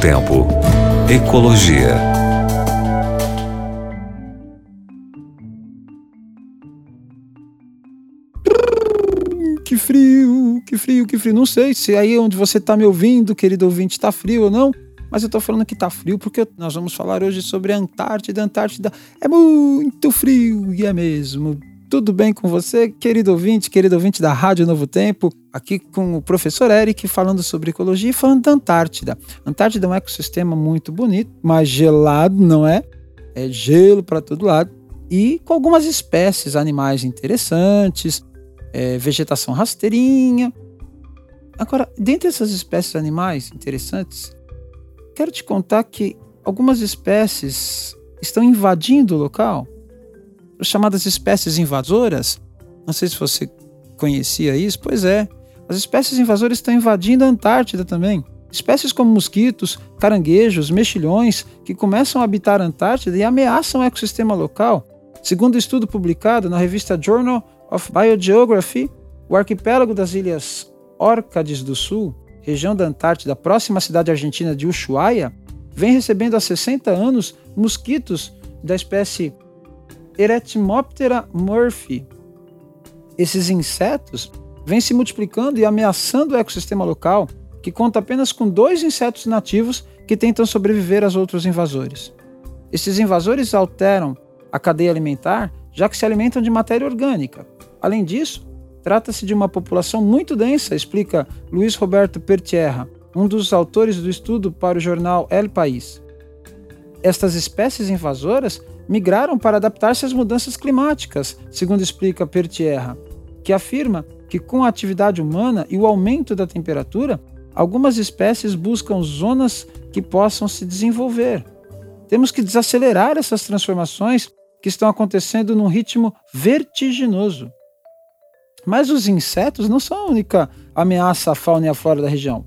Tempo. Ecologia. Que frio, que frio, que frio. Não sei se aí onde você está me ouvindo, querido ouvinte, está frio ou não, mas eu estou falando que está frio porque nós vamos falar hoje sobre a Antártida. A Antártida é muito frio e é mesmo. Tudo bem com você, querido ouvinte, querido ouvinte da Rádio Novo Tempo? Aqui com o professor Eric falando sobre ecologia e falando da Antártida. Antártida é um ecossistema muito bonito, mas gelado, não é? É gelo para todo lado e com algumas espécies animais interessantes, é, vegetação rasteirinha. Agora, dentre essas espécies animais interessantes, quero te contar que algumas espécies estão invadindo o local chamadas espécies invasoras. Não sei se você conhecia isso. Pois é, as espécies invasoras estão invadindo a Antártida também. Espécies como mosquitos, caranguejos, mexilhões, que começam a habitar a Antártida e ameaçam o ecossistema local. Segundo um estudo publicado na revista Journal of Biogeography, o arquipélago das ilhas Órcades do Sul, região da Antártida próxima à cidade argentina de Ushuaia, vem recebendo há 60 anos mosquitos da espécie Eretmoptera murphy. Esses insetos vêm se multiplicando e ameaçando o ecossistema local, que conta apenas com dois insetos nativos que tentam sobreviver aos outros invasores. Esses invasores alteram a cadeia alimentar, já que se alimentam de matéria orgânica. Além disso, trata-se de uma população muito densa, explica Luiz Roberto Pertierra, um dos autores do estudo para o jornal El País. Estas espécies invasoras migraram para adaptar-se às mudanças climáticas, segundo explica Pertierra, que afirma que com a atividade humana e o aumento da temperatura, algumas espécies buscam zonas que possam se desenvolver. Temos que desacelerar essas transformações que estão acontecendo num ritmo vertiginoso. Mas os insetos não são a única ameaça à fauna e à flora da região.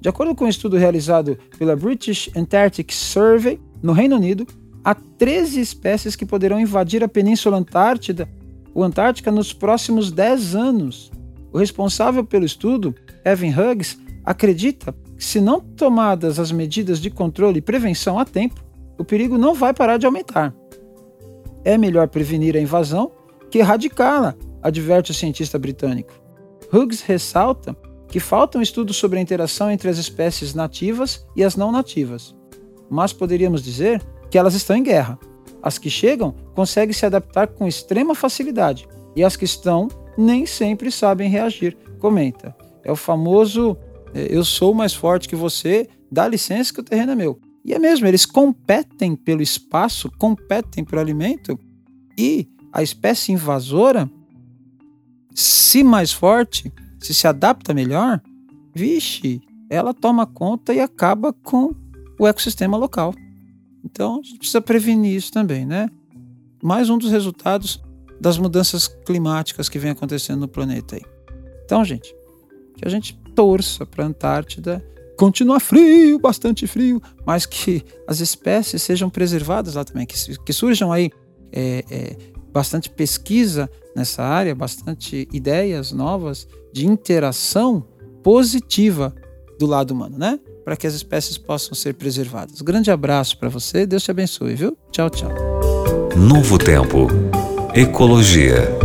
De acordo com um estudo realizado pela British Antarctic Survey, no Reino Unido, há 13 espécies que poderão invadir a Península Antártida ou Antártica nos próximos 10 anos. O responsável pelo estudo, Evan Hughes, acredita que, se não tomadas as medidas de controle e prevenção a tempo, o perigo não vai parar de aumentar. É melhor prevenir a invasão que erradicá-la, adverte o cientista britânico. Hughes ressalta que faltam estudos sobre a interação entre as espécies nativas e as não nativas. Mas poderíamos dizer que elas estão em guerra. As que chegam conseguem se adaptar com extrema facilidade e as que estão nem sempre sabem reagir, comenta. É o famoso é, eu sou mais forte que você, dá licença que o terreno é meu. E é mesmo, eles competem pelo espaço, competem pelo alimento e a espécie invasora, se mais forte, se se adapta melhor, vixe, ela toma conta e acaba com o ecossistema local. Então, a gente precisa prevenir isso também, né? Mais um dos resultados das mudanças climáticas que vem acontecendo no planeta aí. Então, gente, que a gente torça para a Antártida continuar frio, bastante frio, mas que as espécies sejam preservadas lá também, que, que surjam aí é, é, bastante pesquisa nessa área, bastante ideias novas de interação positiva do lado humano, né? Para que as espécies possam ser preservadas. Grande abraço para você, Deus te abençoe, viu? Tchau, tchau. Novo Tempo. Ecologia.